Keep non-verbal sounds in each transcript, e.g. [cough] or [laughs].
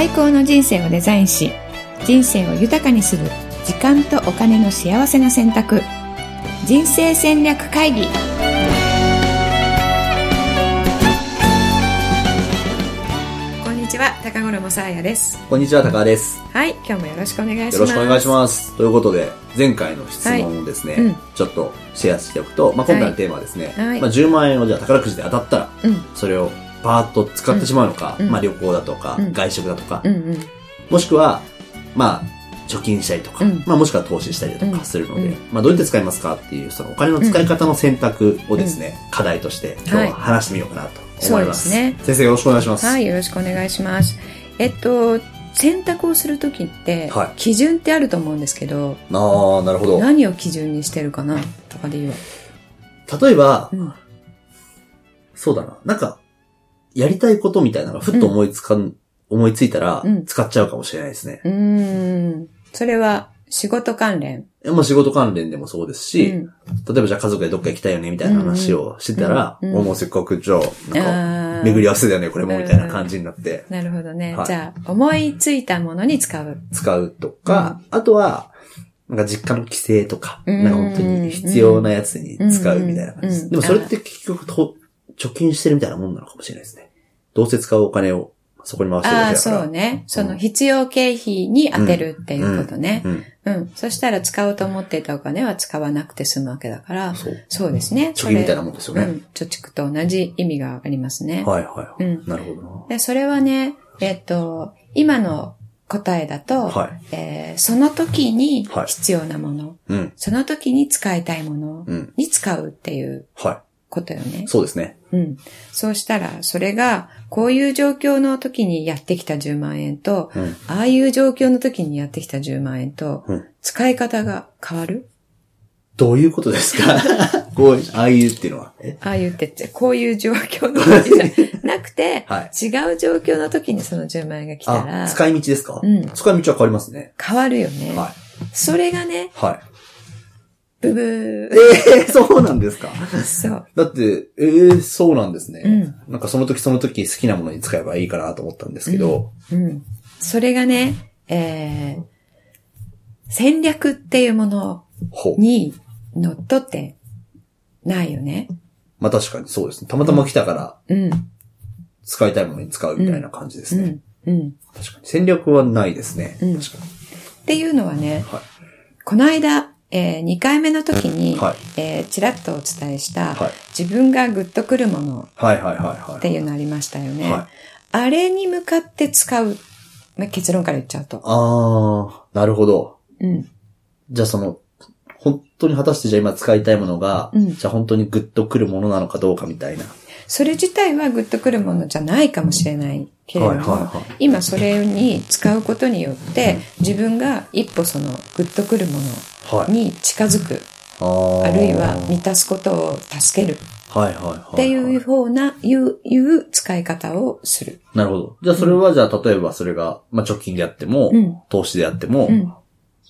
最高の人生をデザインし人生を豊かにする時間とお金の幸せな選択。人生戦略会議。こんにちは高頃もさあやです。こんにちは、高田です。はい今日もよろしくお願いします。よろしくお願いします。ということで、前回の質問をですね、はいうん。ちょっとシェアしておくと、まあ、今回のテーマはですね、はい。まあ、10万円をじゃあ宝くじで当たったら、うん。それをバーッと使ってしまうのか、うんまあ、旅行だとか、うん外食だとか、うんうんもしくは、まあ、貯金したりとか、うんまあ、もしくは投資したりだとうんかするので、うんまあ、どうやって使いますかっていう、そのお金の使い方の選択をですね、課題として今日は話してみようかなと思います。そうですね先生よろしくお願いします。はい、よろしくお願いします。えっと、選択をするときって、はい基準ってあると思うんですけど、ああ、なるほど。何を基準にしてるかなとかで言う。例えば、うん。そうだな。なんか、やりたいことみたいなのがふっと思いつかん、思いついたらうん、使っちゃうかもしれないですね。うーん。それは仕事関連。まあ仕事関連でもそうですし、うん。例えばじゃあ家族でどっか行きたいよねみたいな話をしてたら、うん。うん。もうせっかくじゃあ、なんか、巡り合わせだよね、これも、みたいな感じになって、なるほどね。はい。じゃあ、思いついたものに使う。使うとか、あとは、なんか実家の帰省とか、うん。なんか本当に必要なやつに使うみたいな感じです。うん。でもそれって結局と、貯金してるみたいなもんなのかもしれないですね。どうせ使うお金をそこに回してるだああ、けだから。そうね。その必要経費に当てるっていうことね。うん。うん。そしたら使おうと思っていたお金は使わなくて済むわけだから、そう。そうですね。貯金みたいなもんですよね。うん。貯蓄と同じ意味がありますね。はいはいはい。うんなるほどな。で、それはね、えっと、今の答えだと、はいえーその時にはい必要なもの、うん。その時に使いたいものうん。に使うっていうはことよねい。。そうですね。うん。そうしたら、それが、こういう状況の時にやってきた10万円と、うん。ああいう状況の時にやってきた10万円と、うん。使い方が変わる？どういうことですか？[laughs] こう、ああいうっていうのは。え？ああいうってって、こういう状況の時じゃなくて、[laughs] はい違う状況の時にその10万円が来たあ、ら、使い道ですか？うん使い道は変わりますね。変わるよね。はそれがね、い。はい。ブブー。えー、そうなんですか？そう。だって、えー、そうなんですね。うんなんかその時その時好きなものに使えばいいかなと思ったんですけど、うん。それがね、えー、戦略っていうもの。に乗っ取ってないよね。まあ確かにそうですね。たまたま来たからうん。使いたいものに使うみたいな感じですね。うん。うん。確かに。戦略はないですね。うん確かに。っていうのはね、はい。この間、えー、2回目の時に、はいえー、ちらっとお伝えした、はい自分がグッとくるものはいはいはいはい。っていうのありましたよね。はいあれに向かって使う。まあ結論から言っちゃうと。あー、なるほど。うん。じゃあその、本当に果たしてじゃあ今使いたいものが、うんじゃあ本当にグッとくるものなのかどうかみたいな。それ自体はグッとくるものじゃないかもしれないけれども、今それに使うことによって、自分が一歩そのグッとくるもはい。のに近づく、ああるいは満たすことを助けるはいはいはい。っていう方な、いう、いう使い方をする。なるほど。じゃあそれはじゃあ例えばそれが、まあ貯金であっても、うん投資であっても、うん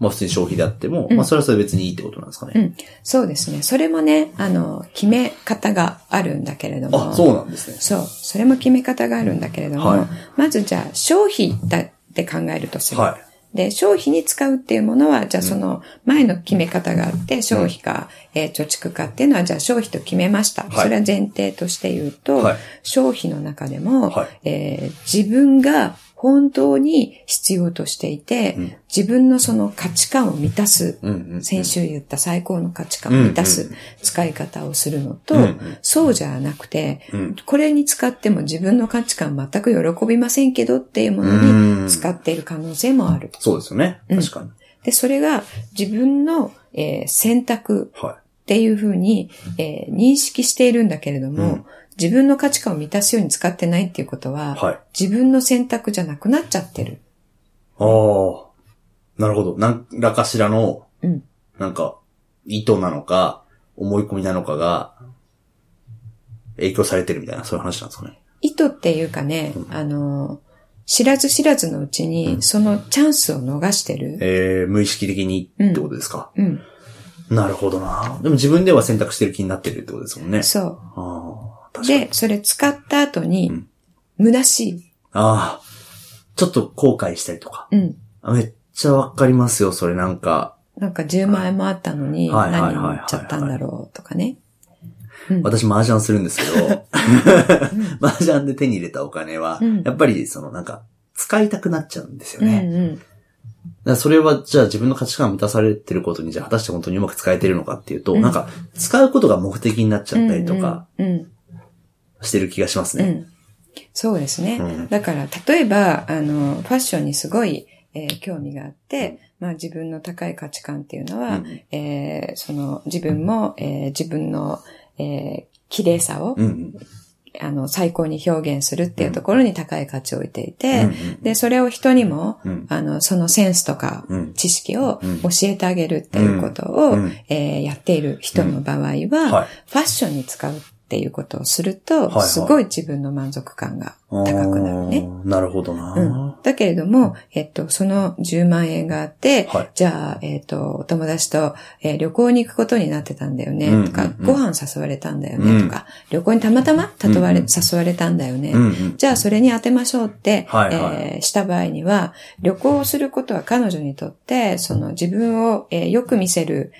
まあ普通に消費であっても、うんまあそれはそれ別にいいってことなんですかね。うん。そうですね。それもね、あの、決め方があるんだけれども。あ、そうなんですね。そう。それも決め方があるんだけれども、はいまずじゃあ消費だって考えるとする。はで、消費に使うっていうものは、じゃあその前の決め方があって、消費か、えー貯蓄かっていうのは、じゃあ消費と決めました。はい。それは前提として言うと、はい。消費の中でも、はい。えー自分が本当に必要としていて、うん。自分のその価値観を満たす、うんうんうん。先週言った最高の価値観を満たす使い方をするのと、うんうん。そうじゃなくて、うん。これに使っても自分の価値観全く喜びませんけどっていうものうん。に使っている可能性もある。そうですよね。うん。確かに。で、それが自分の、えー選択はっていうふうに、えー認識しているんだけれども、うん自分の価値観を満たすように使ってないっていうことは、はい自分の選択じゃなくなっちゃってる。い。ああ。なるほど。何らかしらの、うん。なんか、意図なのか、思い込みなのかが、影響されてるみたいな、そういう話なんですかね。意図っていうかね、あの、知らず知らずのうちに、そのチャンスを逃してる。えー、無意識的にってことですか。うん。なるほどな。でも自分では選択してる気になってるってことですもんね。そう。あ。で、それ使った後にうん、虚しい。ああ、ちょっと後悔したりとか。うん。あめっちゃわかりますよ、それなんか。なんか10万円もあったのに、何に行っちゃったんだろうとかね。うん私麻雀するんですけど、麻雀で手に入れたお金はうん、やっぱりそのなんか、使いたくなっちゃうんですようんね。うん。だからそれは、じゃあ自分の価値観を満たされてることに、じゃあ果たして本当にうまく使えてるのかっていうと、うんなんか、使うことが目的になっちゃったりとかうんうん。してる気がしますね。うん。そうですね。うん。だから、例えば、あの、ファッションにすごい、えー興味があって、まあ自分の高い価値観っていうのは、うん。えーその自分も、えー自分の、えー綺麗さを、うんうん。あの、最高に表現するっていうところに高い価値を置いていて、うんうんで、それを人にも、うん。あの、そのセンスとかうん。知識をうん。教えてあげるっていうことを、うん。えーやっている人の場合は、はい。ファッションに使うっていうことをすると、はいはいすごい自分の満足感が高くなるね。なるほどな、うん。だけれども、えっと、その10万円があって、はいじゃあ、えっと、お友達と、えー旅行に行くことになってたんだよね、とか、うんうんうんご飯誘われたんだよね、とか、旅行にたまたま誘われ、うんうん誘われたんだよね。うんうん。じゃあ、それに当てましょうって、はいはいえーした場合には、旅行をすることは彼女にとって、その自分を、えーよく見せる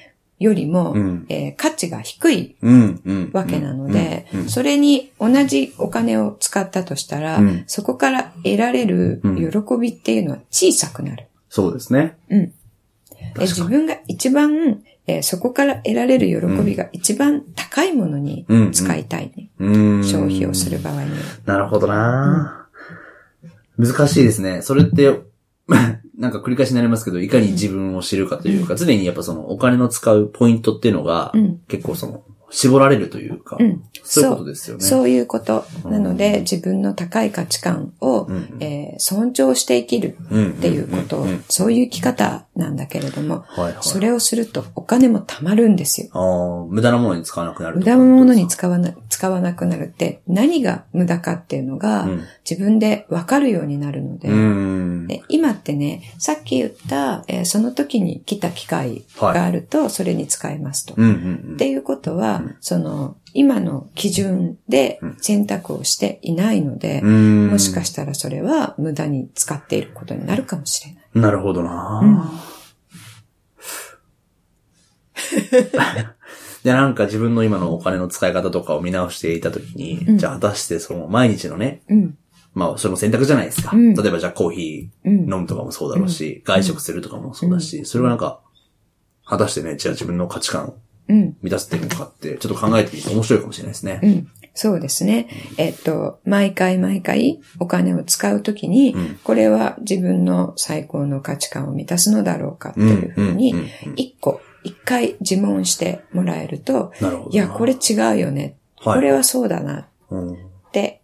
よりも、うんえー価値が低いうんうん。わけなのでうんうん、それに同じお金を使ったとしたらうん、そこから得られる喜びっていうのは小さくなる。そうですね。うん。え自分が一番、えーそこから得られる喜びが一番高いものに使いたいね。うん。消費をする場合には。なるほどな、難しいですね。それって、なんか繰り返しになりますけど、いかに自分を知るかというか、常にやっぱそのお金の使うポイントっていうのがうん、結構その、絞られるというか、うん。そういうことですよね。そういうこと。なので、自分の高い価値観を、うんえー尊重して生きるうんっていうことそういう生き方なんだけれども、はいはい。それをするとお金も貯まるんですよ。無駄なものに使わなくなる無駄なものに使わな、使わなくなるって何が無駄かっていうのがうん自分でわかるようになるので、うん。で今ってね、さっき言った、えーその時に来た機会があると、それに使えますと。っていうことは、その、今の基準で選択をしていないので、うん。もしかしたらそれは無駄に使っていることになるかもしれない。なるほどな、[laughs] で、なんか自分の今のお金の使い方とかを見直していたときに、うんじゃあ果たしてその毎日のね、うん。まあそれも選択じゃないですか。うん例えばじゃあコーヒうん。ー飲むとかもそうだろうし、外食するとかもそうだし、それはなんか、果たしてね、じゃあ自分の価値観。満たせてるのかって、ちょっと考えてみると面白いかもしれないですね。うん。そうですね。えっと、毎回毎回お金を使うときに、うんこれは自分の最高の価値観を満たすのだろうかっていうふうに一個、一回自問してもらえると。いや、これ違うよね。はいこれはそうだなっうん、て、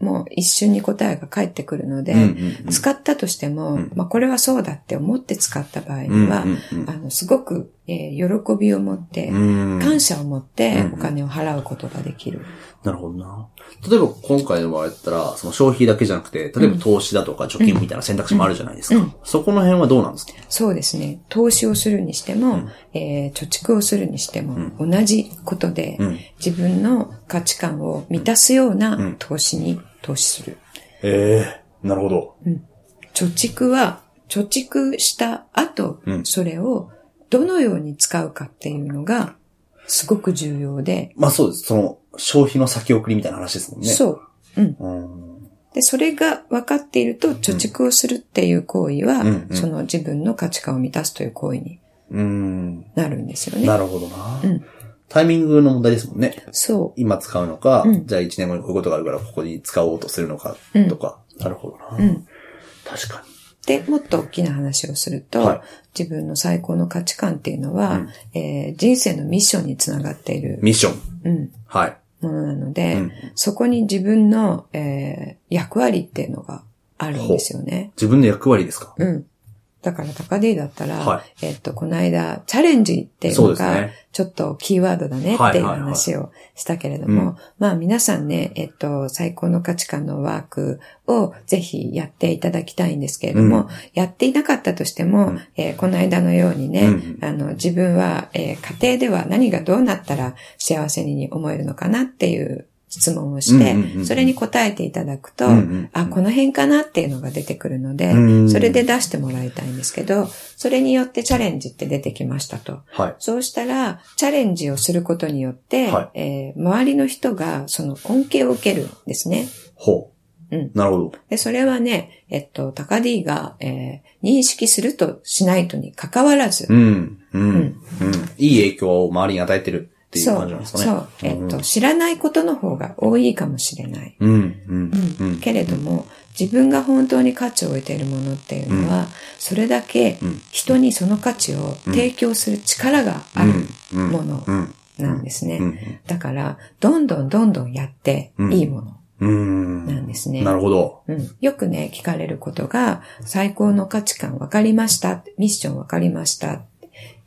もう一瞬に答えが返ってくるので、うんうんうん。使ったとしても、うん。まあこれはそうだって思って使った場合うんには、うんうんあの、すごく、えー喜びを持って、うん。感謝を持ってうんお金を払うことができる。なるほどな。例えば今回の場合だったら、その消費だけじゃなくて、例えば投資だとか貯金みたいな選択肢もあるじゃないですか。うん。そこの辺はどうなんですか？そうですね。投資をするにしても、うん。えー貯蓄をするにしても、同じことで、うん。自分の価値観を満たすよううん。な投資に投資する。ええなるほど。貯蓄は、貯蓄した後、うんそれをどのように使うかっていうのが、すごく重要で、まあそうです。その、消費の先送りみたいな話ですもんね。そう。うん。う。うん。で、それが分かっていると、貯蓄をするっていう行為は、うんうんその自分の価値観を満たすという行為にうん。なるんですよね。なるほどな、うんタイミングの問題ですもんね。そ今使うのか、うんじゃあ1年後にこういうことがあるからここに使おうとするのかうんとか。なるほどな、う。うん。確かで、もっと大きな話をすると、はい自分の最高の価値観っていうのは、うんえー人生のミッションにつながっているに。、ミッション。うん、はい。ものなので、うんそこに自分の、えー役割っていうのがあるんですよね。自分の役割ですか？うん。だから、高 D だったら、はえっと、この間、チャレンジっていうのが、ちょっとキーワードだねっていう話をしたけれども、うん。まあ皆さんね、えっと、最高の価値観のワークをぜひやっていただきたいんですけれども、うん。やっていなかったとしても、うん。えーこの間のようにね、うん。あの、自分は、えー家庭では何がどうなったら幸せに思えるのかなっていう質問をして、それに答えていただくと、あ、この辺かなっていうのが出てくるので、うんそれで出してもらいたいんですけど、それによってチャレンジって出てきましたと。はい。そうしたら、チャレンジをすることによって、はえー周りの人がその恩恵を受けるんですね。ほう。うんなるほど。で、それはね、えっと、高 D が、えー認識するとしないとに関わらず、うん。うん。うん。いい影響を周りに与えてるっていうそう感じなんですかね。そう、えっと、知らないことの方が多いかもしれない。うん。うん。うん。けれども、自分が本当に価値を置いているものっていうのは、それだけうん人にその価値を提供する力があるうんものうん。なんですね。うん。だから、どんどんどんどんやっていいものうん。なんですね。なるほど。うん、よくね、聞かれることが、最高の価値観分かりました。ミッション分かりました。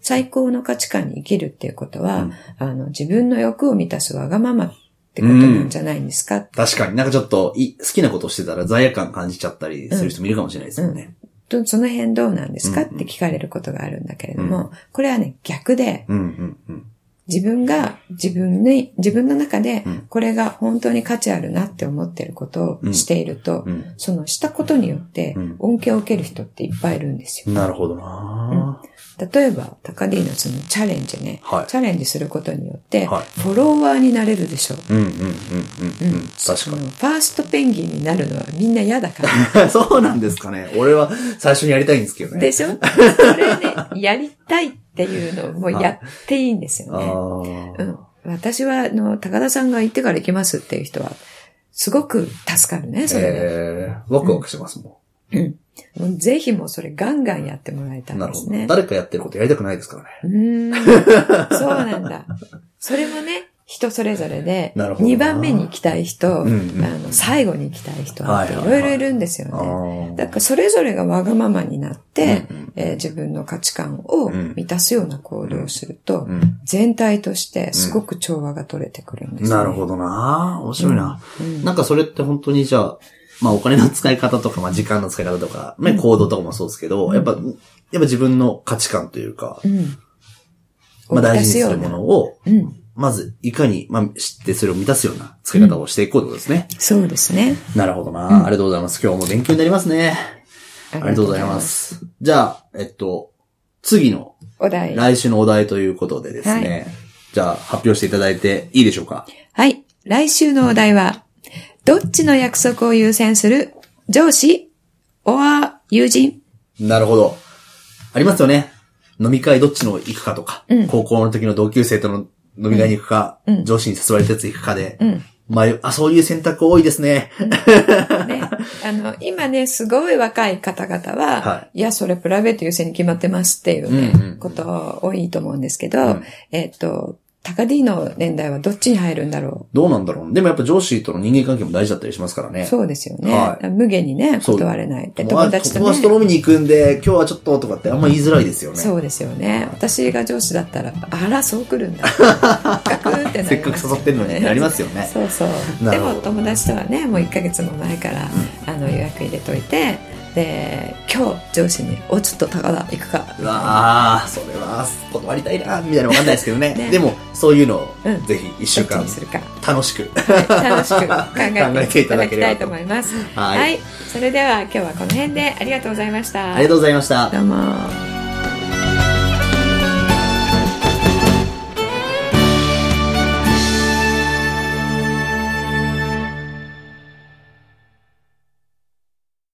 最高の価値観に生きるっていうことは、うんあの、自分の欲を満たすわがままってことなんじゃないんですか、確かになんかちょっとい好きなことをしてたら罪悪感感じちゃったりする人もいるかもしれないですよね。とその辺どうなんですかうんって聞かれることがあるんだけれども、これはね、逆で、うん。うん。うん。自分が自分に、自分の中でうん、これが本当に価値あるなって思ってることをしていると、うん。そのしたことによってうん、恩恵を受ける人っていっぱいいるんですよ。なるほどな例えば、高 D のそのチャレンジね、はいチャレンジすることによって、はいフォロワーになれるでしょ。うん。うん。うん。うん。うん。確かうんファーストペンギンになるのはみんな嫌だかに。ら。[laughs] そうなんですかね。俺は最初にやりたいんですけどね。でしょ？それね、やりたいっていうのをもうやっていいんですよね。ああ。うん、私は、あの、高田さんが行ってから行きますっていう人は、すごく助かるね、それで。えー、ワクワクしてますもうん。もうぜひもうそれガンガンやってもらいた。いですね。誰かやってることやりたくないですからね。うーん。そうなんだ。[laughs] それもね、人それぞれで、なるほどな2番目に行きたい人、うんうんあの最後に行きたい人っていろいろいるんですよあね。ーだからそれぞれがわがままになって、うんうんえー自分の価値観をうん満たすような行動をすると、うん全体としてすごく調和が取れてくるんですよね、なるほどな面白いな。うんなんかそれって本当にじゃあ、まあお金の使い方とか、まあ時間の使い方とか、ね、行動とかもそうですけど、やっぱ、やっぱ自分の価値観というか、うん。まあ大事にするもをのを。まずいかに、まあ知ってそれを満たすような使い方をしていこうってことですね。そうですね。なるほどな、ありがとうございます。今日も勉強になりますね。あありがとうございま。す。じゃあ、えっと、次のお題。来週のお題ということでですね、じゃあ発表していただいていいでしょうか？はい。来週のお題は、どっちの約束を優先する？上司？or 友人？なるほど。ありますよね。飲み会どっちの行くかとか、うん。高校の時の同級生との飲み会に行くか、うん。上司に誘われたやつ行くかで、うん。迷うあ、そういう選択多いですね。ね、あの、今ね、すごい若い方々は、、はい。や、それプライベート優先に決まってますっていうね、うんうん。こと多いと思うんですけど、うん。えっ、と、高 D の年代はどっちに入るんだろどうなんだろう？でもやっぱ上司との人間関係も大事だったりしますからね。う。そうですよね。はい無限にね、断れない。で、友達とね。友達と飲みに行くんで、今日はちょっととかってあんま言いづらいですよね。そうですよね。私が上司だったら、あら、そう来るんだ。ガクーってなせっかく誘ってるのになりますよね。そうそう。でも友達とはね、もう1ヶ月も前から、あの予約入れといて、で、今日上司に、お、ちょっと高田行くか。うわあ、それは断りたいな、みたいなのわかんないですけどね。ねでも、そういうのをうん、ぜひ一週間。楽しく。はい楽しく [laughs] 考えていただければいただきたいと思います。はいはい。それでは今日はこの辺でありがとうございました。ありがとうございました。どうも。